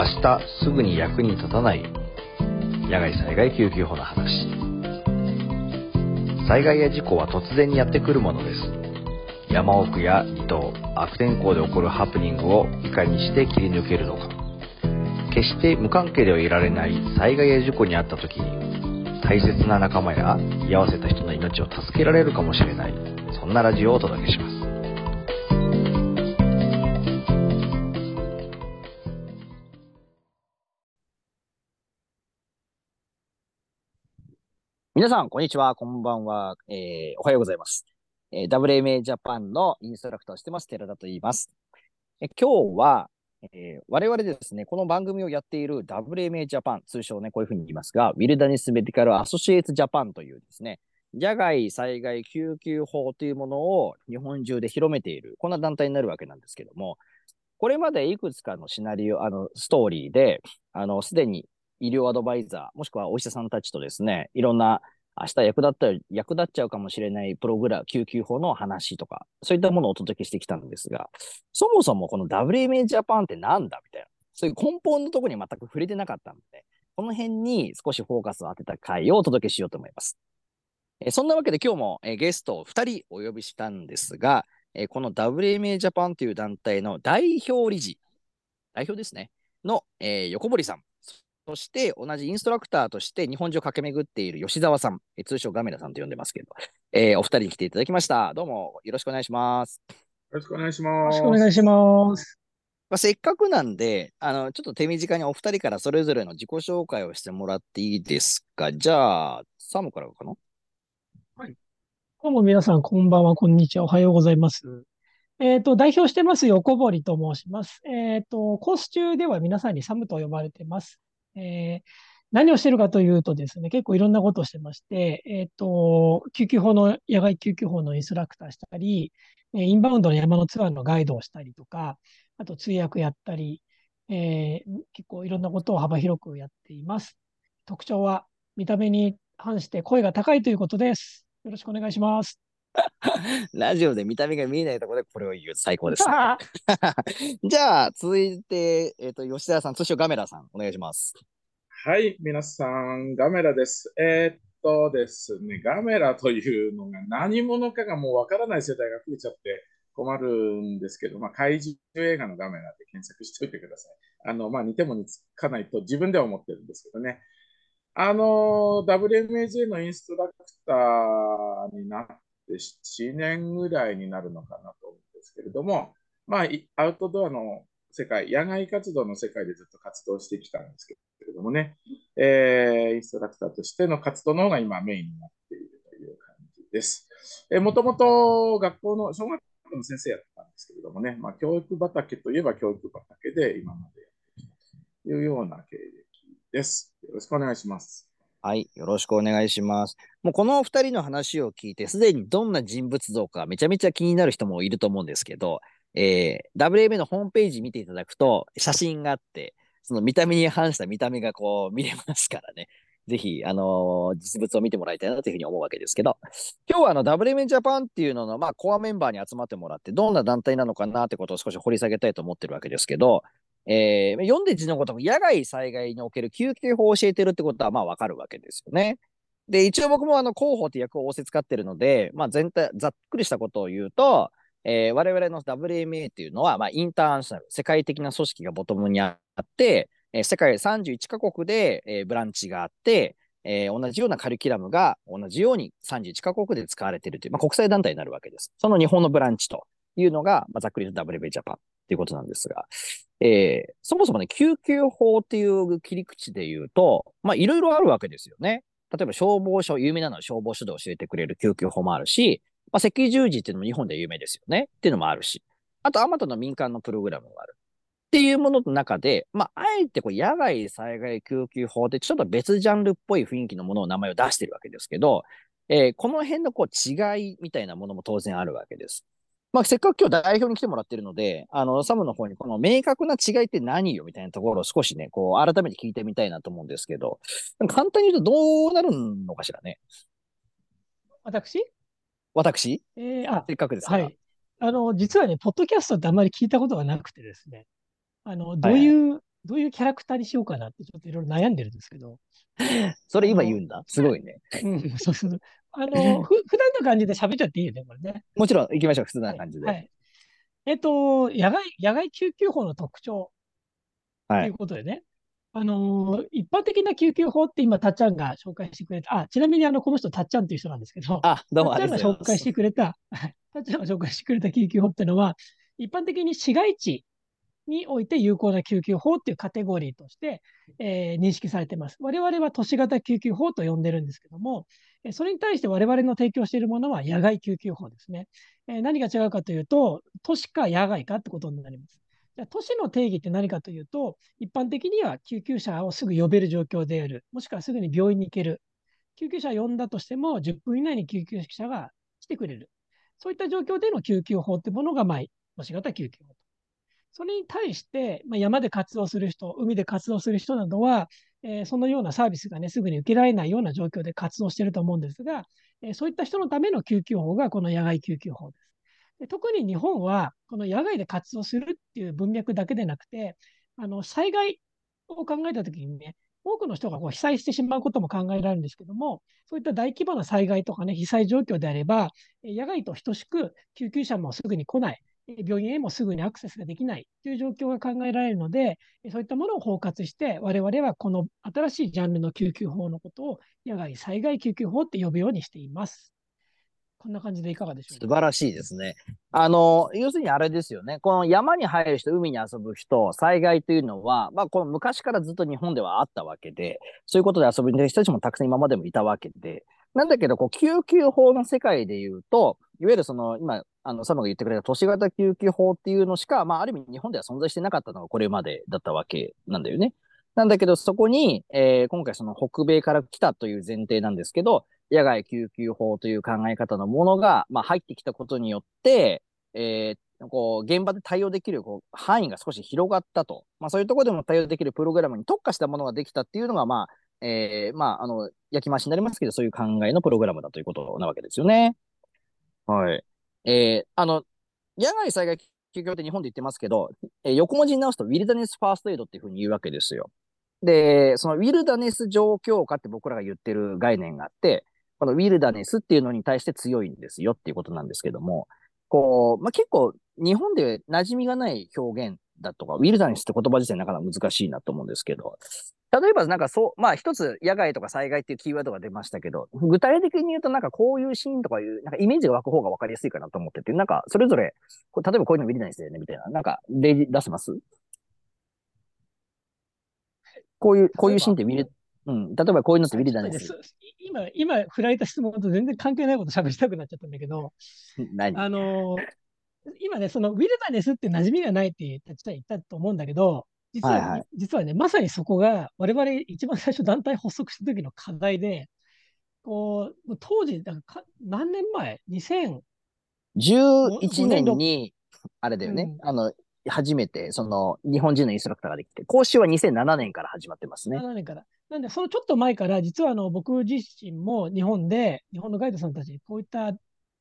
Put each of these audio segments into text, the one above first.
明日すぐに役に立たない野外災害救急法の話。災害や事故は突然にやってくるものです。山奥や離島、悪天候で起こるハプニングをいかにして切り抜けるのか。決して無関係ではいられない災害や事故に遭った時に大切な仲間や居合わせた人の命を助けられるかもしれない、そんなラジオをお届けします。皆さん、こんにちは、こんばんは、えー、おはようございます。えー、WMA ジャパンのインストラクターをしてます、寺田と言います。え今日は、えー、我々ですね、この番組をやっている WMA ジャパン、通称ね、こういうふうに言いますが、ウィルダニスメディカルアソシエイツジャパンというですね、野外災害救急法というものを日本中で広めている、こんな団体になるわけなんですけども、これまでいくつかのシナリオ、あの、ストーリーで、あの、すでに医療アドバイザー、もしくはお医者さんたちとですね、いろんな明日役立った、役立っちゃうかもしれないプログラム、救急法の話とか、そういったものをお届けしてきたんですが、そもそもこの WMA ジャパンってなんだみたいな、そういう根本のところに全く触れてなかったので、この辺に少しフォーカスを当てた回をお届けしようと思います。えそんなわけで今日も、えゲストを2人お呼びしたんですが、えこの WMA ジャパンという団体の代表理事、代表ですね、の、え、横堀さん、そして同じインストラクターとして日本中を駆け巡っている吉澤さん、え通称ガメラさんと呼んでますけど、えー、お二人に来ていただきました。どうもよろしくお願いします。よろしくお願いします。よろしくお願いします。まあ、せっかくなんで、あの、ちょっと手短にお二人からそれぞれの自己紹介をしてもらっていいですか？じゃあ、サムからかな？はい。どうも皆さん、こんばんは、こんにちは、おはようございます。えっ、ー、と、代表してます横堀と申します。えっ、ー、と、コース中では皆さんにサムと呼ばれてます。えー、何をしてるかというとですね、結構いろんなことをしてまして、えっ、ー、と、救急法の、野外救急法のインストラクターしたり、インバウンドの山のツアーのガイドをしたりとか、あと通訳やったり、えー、結構いろんなことを幅広くやっています。特徴は見た目に反して声が高いということです。よろしくお願いします。ラジオで見た目が見えないところでこれを言う最高です、じゃあ、続いて、えっ、ー、と、吉田さん、通称ガメラさん、お願いします。はい、皆さん、ガメラです。えー、っとですね、ガメラというのが何者かがもうわからない世代が増えちゃって困るんですけど、まあ、怪獣映画のガメラで検索しておいてください。あの、まあ、似ても似つかないと自分では思ってるんですけどね。あの、WMAJ のインストラクターになって7年ぐらいになるのかなと思うんですけれども、まあ、アウトドアの世界、野外活動の世界でずっと活動してきたんですけれどもね、えー、インストラクターとしての活動の方が今メインになっているという感じです。えー、もともと学校の、小学校の先生やってたんですけれどもね、まあ、教育畑といえば教育畑で今までやってきたというような経歴です。よろしくお願いします。はい、よろしくお願いします。もうこの二人の話を聞いて、すでにどんな人物像かめちゃめちゃ気になる人もいると思うんですけど、えー、WMA のホームページ見ていただくと、写真があって、その見た目に反した見た目がこう見れますからね。ぜひ、あのー、実物を見てもらいたいなというふうに思うわけですけど、今日はあの WMA ジャパンっていうのの、まあ、コアメンバーに集まってもらって、どんな団体なのかなってことを少し掘り下げたいと思ってるわけですけど、えー、読んで字のごとく野外災害における救急法を教えてるってことはまあわかるわけですよね。で、一応僕もあの広報って役を仰せ使ってるので、まあ全体、ざっくりしたことを言うと、えー、我々の WMA っていうのは、まあ、インターナショナル、世界的な組織がボトムにあって、えー、世界31カ国で、えー、ブランチがあって、えー、同じようなカリキュラムが同じように31カ国で使われているという、まあ、国際団体になるわけです。その日本のブランチというのが、まあ、ざっくりと WMA ジャパンということなんですが、えー、そもそもね、救急法っていう切り口で言うと、まあ、いろいろあるわけですよね。例えば消防署、有名なのは消防署で教えてくれる救急法もあるし、まあ、赤十字っていうのも日本で有名ですよね。っていうのもあるし。あと、あまたの民間のプログラムがある。っていうものの中で、まあ、あえてこう野外災害救急法でちょっと別ジャンルっぽい雰囲気のものを名前を出してるわけですけど、えー、この辺のこう違いみたいなものも当然あるわけです。まあ、せっかく今日代表に来てもらってるので、あの、サムの方にこの明確な違いって何よみたいなところを少しね、こう、改めて聞いてみたいなと思うんですけど、簡単に言うとどうなるのかしらね。私？私？えー、あ、せっかくですから。はい。あの、実はね、ポッドキャストってあんまり聞いたことがなくてですね、あの、どういうどういうキャラクターにしようかなってちょっといろいろ悩んでるんですけど。それ今言うんだ？すごいね。うん、そうそう。あの、ふ、普段の感じで喋っちゃっていいよね、これね。もちろん行きましょう。普通な感じで。はい。えっと、野外、野外救急法の特徴とはいいうことでね。あのー一般的な救急法って今、たっちゃんが紹介してくれた、あ、ちなみにあの、この人、たっちゃんっていう人なんですけど、あ、どうもあたっちゃんが紹介して。くれた、は いたっちゃんが紹介してくれた救急法っていうのは、一般的に市街地において有効な救急法っていうカテゴリーとして、えー認識されています。我々は都市型救急法と呼んでるんですけども、えーそれに対して我々の提供しているものは野外救急法ですね。え何が違うかというと、都市か野外かってことになります。じゃ都市の定義って何かというと、一般的には救急車をすぐ呼べる状況である、もしくはすぐに病院に行ける。救急車を呼んだとしても、10分以内に救急車が来てくれる。そういった状況での救急法ってものが、まあ、都市型救急法と。それに対して、まあ、山で活動する人、海で活動する人などは、えーそのようなサービスがね、すぐに受けられないような状況で活動していると思うんですが、えーそういった人のための救急法がこの野外救急法です。で特に日本は、この野外で活動するっていう文脈だけでなくて、あの災害を考えたときにね、多くの人がこう被災してしまうことも考えられるんですけども、そういった大規模な災害とかね、被災状況であれば、野外と等しく救急車もすぐに来ない、病院へもすぐにアクセスができないという状況が考えられるので、そういったものを包括して、我々はこの新しいジャンルの救急法のことを野外災害救急法って呼ぶようにしています。こんな感じでいかがでしょうか？素晴らしいですね。あの、要するにあれですよね。この山に入る人、海に遊ぶ人、災害というのは、まあ、この昔からずっと日本ではあったわけで、そういうことで遊びに行る人たちもたくさん今までもいたわけで、なんだけど、こう、救急法の世界で言うと、いわゆるその、今、あの、サムが言ってくれた都市型救急法っていうのしか、まあ、ある意味日本では存在してなかったのがこれまでだったわけなんだよね。なんだけど、そこに、えー今回その北米から来たという前提なんですけど、野外救急法という考え方のものが、まあ、入ってきたことによって、えーこう、現場で対応できるこう範囲が少し広がったと。まあ、そういうところでも対応できるプログラムに特化したものができたっていうのが、まあ、えーまあ、あの、焼き回しになりますけど、そういう考えのプログラムだということなわけですよね。はい。えーあの、野外災害救急って日本で言ってますけど、えー横文字に直すと、ウィルダネスファーストエイドっていうふうに言うわけですよ。で、そのウィルダネス状況下って僕らが言ってる概念があって、このウィルダネスっていうのに対して強いんですよっていうことなんですけども、こう、まあ、結構日本で馴染みがない表現だとか、ウィルダネスって言葉自体なかなか難しいなと思うんですけど、例えばなんかそう、まあ一つ野外とか災害っていうキーワードが出ましたけど、具体的に言うとなんかこういうシーンとかいう、なんかイメージが湧く方が分かりやすいかなと思ってて、なんかそれぞれ、例えばこういうのウィルダネスだよねみたいな、なんか例示出せます？こういう、こういうシーンってウィル、うん、例えばこういうのってウィルダネス今、今、振られた質問と全然関係ないこと喋りたくなっちゃったんだけど、何？あのー今ね、そのウィルダネスって馴染みがないって言った言ったと思うんだけど、実は、はいはい実はね、まさにそこが我々一番最初団体発足した時の課題で、こう、当時、だか何年前 ?2000、11年に、あれだよね、うんあの、初めて、その、日本人のインストラクターができて、講習は2007年から始まってますね。7年から。なんで、そのちょっと前から、実はあの僕自身も日本で、日本のガイドさんたちにこういった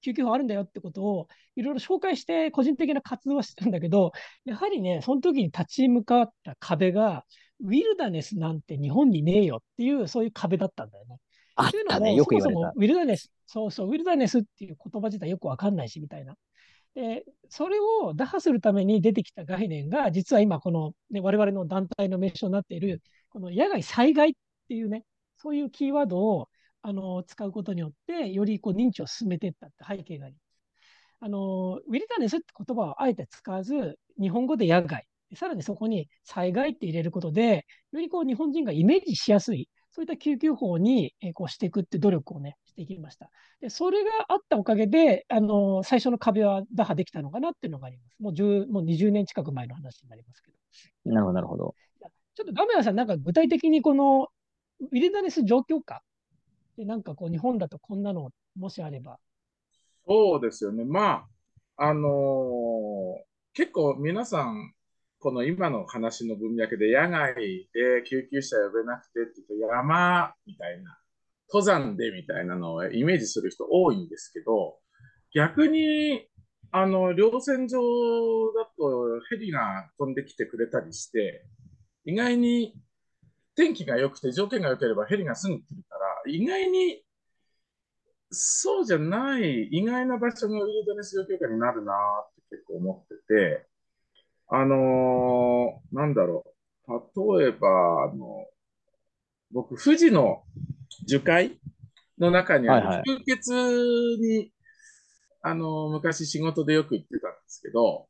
救急法あるんだよってことをいろいろ紹介して、個人的な活動はしてるんだけど、やはりね、その時に立ち向かった壁が、ウィルダネスなんて日本にねえよっていう、そういう壁だったんだよね。あっというのも、たね、よく言われたそもそも。ウィルダネス、そうそう、ウィルダネスっていう言葉自体よくわかんないし、みたいな。で、それを打破するために出てきた概念が、実は今、この、ね、我々の団体の名称になっている、この野外災害っていうね、そういうキーワードをあの使うことによって、よりこう認知を進めていったって背景があります。あのウィルダネスって言葉をあえて使わず、日本語で野外、さらにそこに災害って入れることで、よりこう日本人がイメージしやすい、そういった救急法に、えーこうしていくって努力をね、していきました。で、それがあったおかげで、あの最初の壁は打破できたのかなっていうのがあります。もう10、もう20年近く前の話になりますけど。なるほど、なるほど。ちょっとガメラさん、なんか具体的にこのウィルダネス状況下で、なんかこう日本だとこんなのもしあれば。そうですよね。まあ、あのー結構皆さん、この今の話の文脈で野外で救急車呼べなくてって言うと山みたいな、登山でみたいなのをイメージする人多いんですけど、逆に、あの、稜線上だとヘリが飛んできてくれたりして、意外に天気が良くて条件が良ければヘリがすぐ来るか、意外にそうじゃない意外な場所のウィルドネス状況下になるなって結構思ってて、あのー、なんだろう。例えば、あの、僕、富士の樹海の中にある、吸血に、あの、昔仕事でよく行ってたんですけど、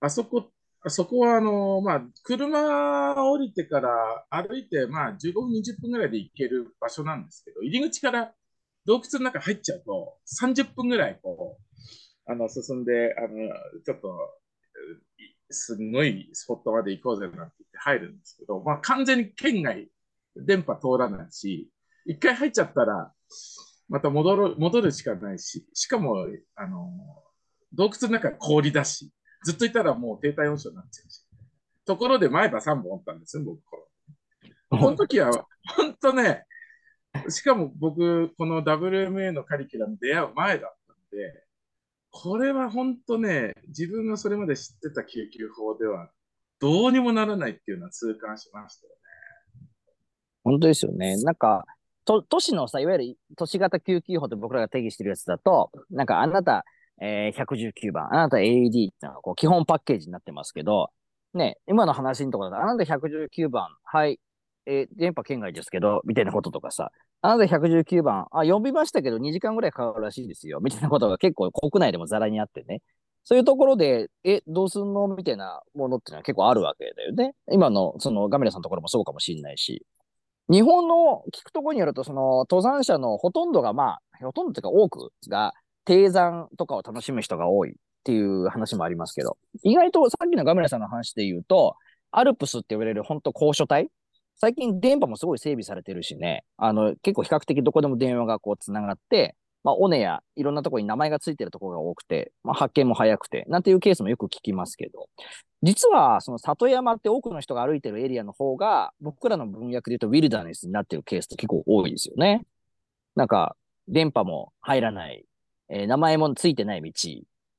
あそこ、あそこは、あの、まあ、車降りてから歩いて、まあ、15分、20分ぐらいで行ける場所なんですけど、入り口から洞窟の中入っちゃうと、30分ぐらい、こう、あの、進んで、あの、ちょっと、すんごいスポットまで行こうぜなんて言って入るんですけど、まあ、完全に県外、電波通らないし、一回入っちゃったら、また戻る、戻るしかないし、しかも、あの、洞窟の中氷だし、ずっといたらもう低体温症になっちゃうし。ところで前歯3本折ったんですよ、僕。この時は、本当ね、しかも僕、この WMA のカリキュラム出会う前だったんで、これは本当ね、自分がそれまで知ってた救急法ではどうにもならないっていうのは痛感しましたよね。本当ですよね。なんか、と都市のさ、いわゆる都市型救急法って僕らが定義してるやつだと、なんかあなた、えー、119番、あなた AED ってのがこう基本パッケージになってますけど、ね、今の話のところだと、あなた119番、はい、えー、電波圏外ですけど、みたいなこととかさ、あなた119番、あ、呼びましたけど2時間ぐらいかかるらしいですよ、みたいなことが結構国内でもざらにあってね。そういうところで、え、どうすんの？みたいなものっていうのは結構あるわけだよね。今の、そのガメラさんのところもそうかもしれないし。日本の聞くところによると、その登山者のほとんどが、まあ、ほとんどっていうか多くが、低山とかを楽しむ人が多いっていう話もありますけど、意外とさっきのガメラさんの話で言うと、アルプスって言われる本当高所帯。最近電波もすごい整備されてるしね、あの、結構比較的どこでも電話がこう繋がって、まあ、尾根やいろんなところに名前がついてるところが多くて、まあ、発見も早くて、なんていうケースもよく聞きますけど、実は、その里山って多くの人が歩いてるエリアの方が、僕らの文脈で言うとウィルダネスになってるケースって結構多いですよね。なんか、電波も入らない、えー、名前もついてない道、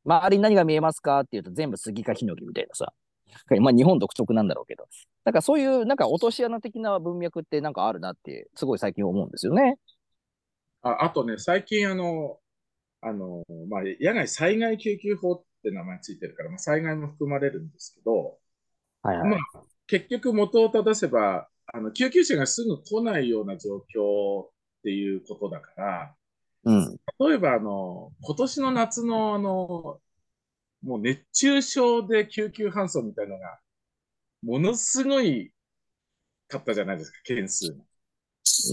周りに何が見えますかって言うと全部杉かヒノキみたいなさ、まあ日本独特なんだろうけど、なんかそういうなんか落とし穴的な文脈ってなんかあるなって、すごい最近思うんですよね。ああとね、最近あの、あの、まあ、野外災害救急法って名前ついてるから、まあ、災害も含まれるんですけど、はいはい、まあ、結局元を正せば、あの、救急車がすぐ来ないような状況っていうことだから、うん、例えばあの、今年の夏のあの、もう熱中症で救急搬送みたいのが、ものすごいかったじゃないですか、件数。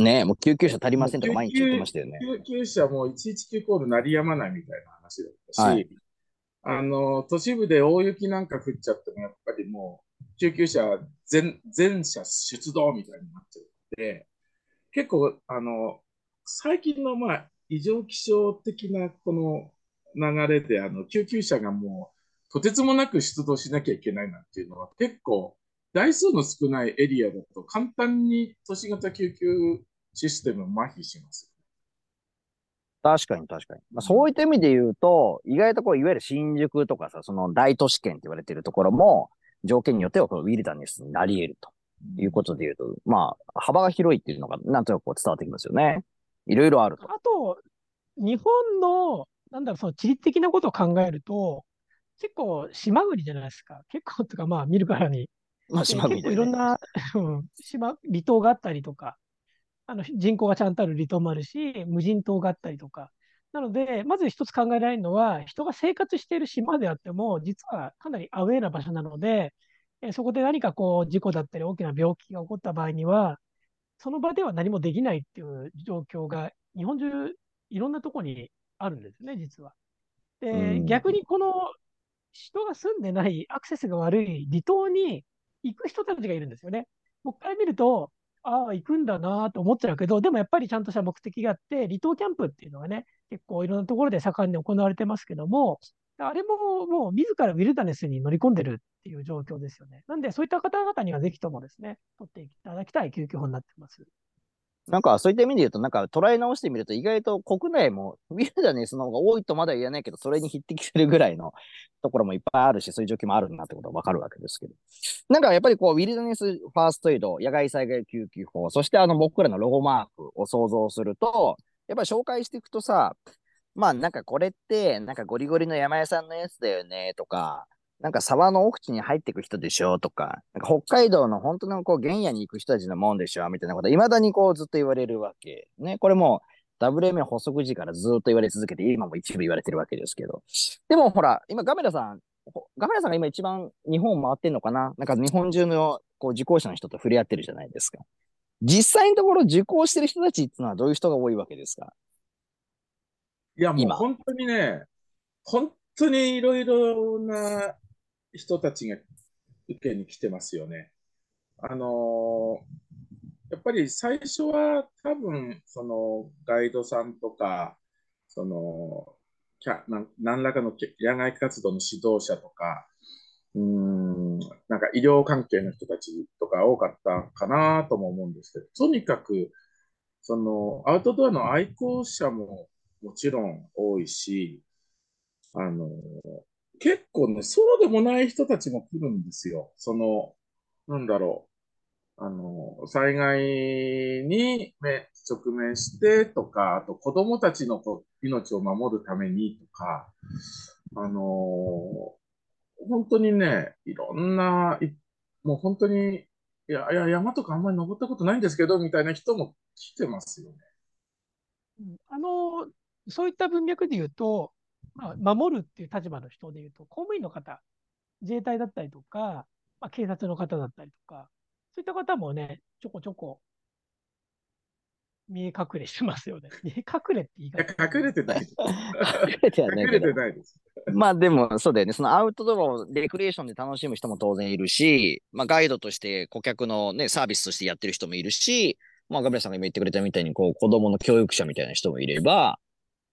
ねもう救急車足りませんとか毎日言ってましたよね。救急車も119コール鳴りやまないみたいな話だったし、はい、あの、都市部で大雪なんか降っちゃっても、やっぱりもう、救急車全、全車出動みたいになっちゃって、結構、あの、最近の、まあ、異常気象的なこの流れで、あの、救急車がもう、とてつもなく出動しなきゃいけないなんていうのは結構、台数の少ないエリアだと簡単に都市型救急システム麻痺します。確かに確かに。まあ、そういった意味で言うと、意外とこう、いわゆる新宿とかさ、その大都市圏って言われてるところも、条件によってはこのウィルダネスになり得るということで言うと、まあ、幅が広いっていうのがなんとなく伝わってきますよね。いろいろあると。あと、日本のなんだろう、その地理的なことを考えると、結構島国じゃないですか。結構とか、まあ見るからに。まあ島国、ね、結構いろんな、うん、島、離島があったりとか、あの人口がちゃんとある離島もあるし、無人島があったりとか。なので、まず一つ考えられるのは、人が生活している島であっても、実はかなりアウェーな場所なので、えそこで何かこう事故だったり大きな病気が起こった場合には、その場では何もできないっていう状況が日本中いろんなところにあるんですね、実は。で、逆にこの人が住んでないアクセスが悪い離島に行く人たちがいるんですよね。僕から見ると、ああ、行くんだなと思っちゃうけど、でもやっぱりちゃんとした目的があって、離島キャンプっていうのがね、結構いろんなところで盛んに行われてますけども、あれももう自らウィルダネスに乗り込んでるっていう状況ですよね。なんで、そういった方々にはぜひともですね、取っていただきたい救急法になってます。なんかそういった意味で言うと、なんか捉え直してみると、意外と国内もウィルダネスの方が多いとまだ言えないけど、それに匹敵するぐらいのところもいっぱいあるし、そういう状況もあるなってことはわかるわけですけど。なんかやっぱりこう、ウィルダネスファーストエイド、野外災害救急法、そしてあの僕らのロゴマークを想像すると、やっぱり紹介していくとさ、まあなんかこれって、なんかゴリゴリの山屋さんのやつだよねとか、なんか沢の奥地に入ってく人でしょとか、なんか北海道の本当のこう原野に行く人たちのもんでしょみたいなこと、未だにこうずっと言われるわけ。ね。これも WM 補足時からずっと言われ続けて、今も一部言われてるわけですけど。でもほら、今ガメラさん、ガメラさんが今一番日本回ってんのかな？なんか日本中のこう受講者の人と触れ合ってるじゃないですか。実際のところ受講してる人たちっていうのはどういう人が多いわけですか？いや、もう本当にね、本当にいろいろな人たちが受けに来てますよね。あのー、やっぱり最初は多分、そのガイドさんとか、その、キャ何らかの野外活動の指導者とか、うん、なんか医療関係の人たちとか多かったかなとも思うんですけど、とにかく、そのアウトドアの愛好者ももちろん多いし、あの、結構ね、そうでもない人たちも来るんですよ。その、なんだろう。あの、災害に直面してとか、あと子供たちの命を守るためにとか、あの、本当にね、いろんな、もう本当に、いや、いや、山とかあんまり登ったことないんですけど、みたいな人も来てますよね。あの、そういった文脈で言うと、まあ、守るっていう立場の人でいうと、公務員の方、自衛隊だったりとか、まあ、警察の方だったりとか、そういった方もね、ちょこちょこ見え隠れしてますよね。見え隠れって言い方。隠れてない。隠れてはない隠れてないです。まあでも、そうだよね。そのアウトドアをレクリエーションで楽しむ人も当然いるし、まあガイドとして顧客のね、サービスとしてやってる人もいるし、まあガブレさんが今言ってくれたみたいに、こう子供の教育者みたいな人もいれば、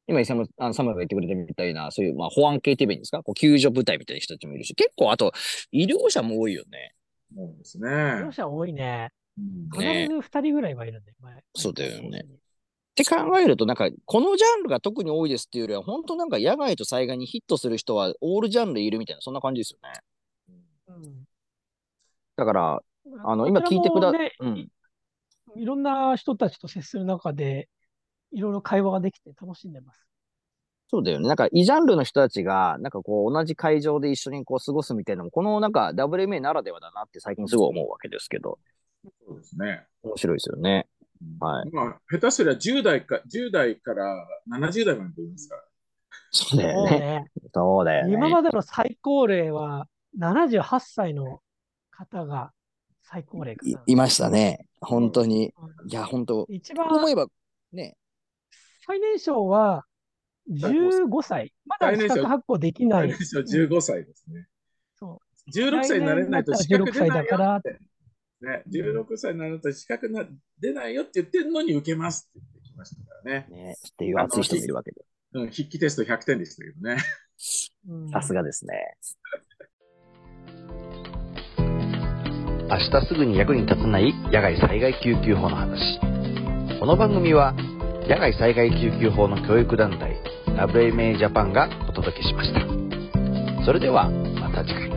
今、サム、あのサムが言ってくれたみたいな、そういう、まあ、保安系って言えばいいんですか？こう、救助部隊みたいな人たちもいるし、結構、あと、医療者も多いよね。そうですね。医療者多いね。必ず二人ぐらいはいるんだよ、ね、そうだよね。って考えると、なんか、このジャンルが特に多いですっていうよりは、本当なんか野外と災害にヒットする人はオールジャンルいるみたいな、そんな感じですよね。うん、だから、あの、今聞いてくだ、ね、うん。いろんな人たちと接する中で、いろいろ会話ができて楽しんでます。そうだよね。なんか、異ジャンルの人たちが、なんかこう、同じ会場で一緒にこう過ごすみたいなのも、このなんか WMA ならではだなって最近すごい思うわけですけど。そうですね。面白いですよね。はい。まあ、下手すりゃ10代か、10代から70代までいますから。そうだよね。そうだよね。今までの最高齢は、78歳の方が最高齢かいいましたね。本当に。いや、本当。一番。思えば、ね。最年少は15歳。まだ資格発行できない。最年少15歳ですね。そう。16歳になれないと資格出ないよって。ね、16歳になると資格な出ないよって言ってるのに受けますって言ってきましたからね。ねっていう熱い人もいるわけで。うん、筆記テスト100点でしたけどね。さすがですね。明日すぐに役に立たない野外災害救急法の話。この番組は野外災害救急法の教育団体 WMA ジャパンがお届けしました。それではまた次回。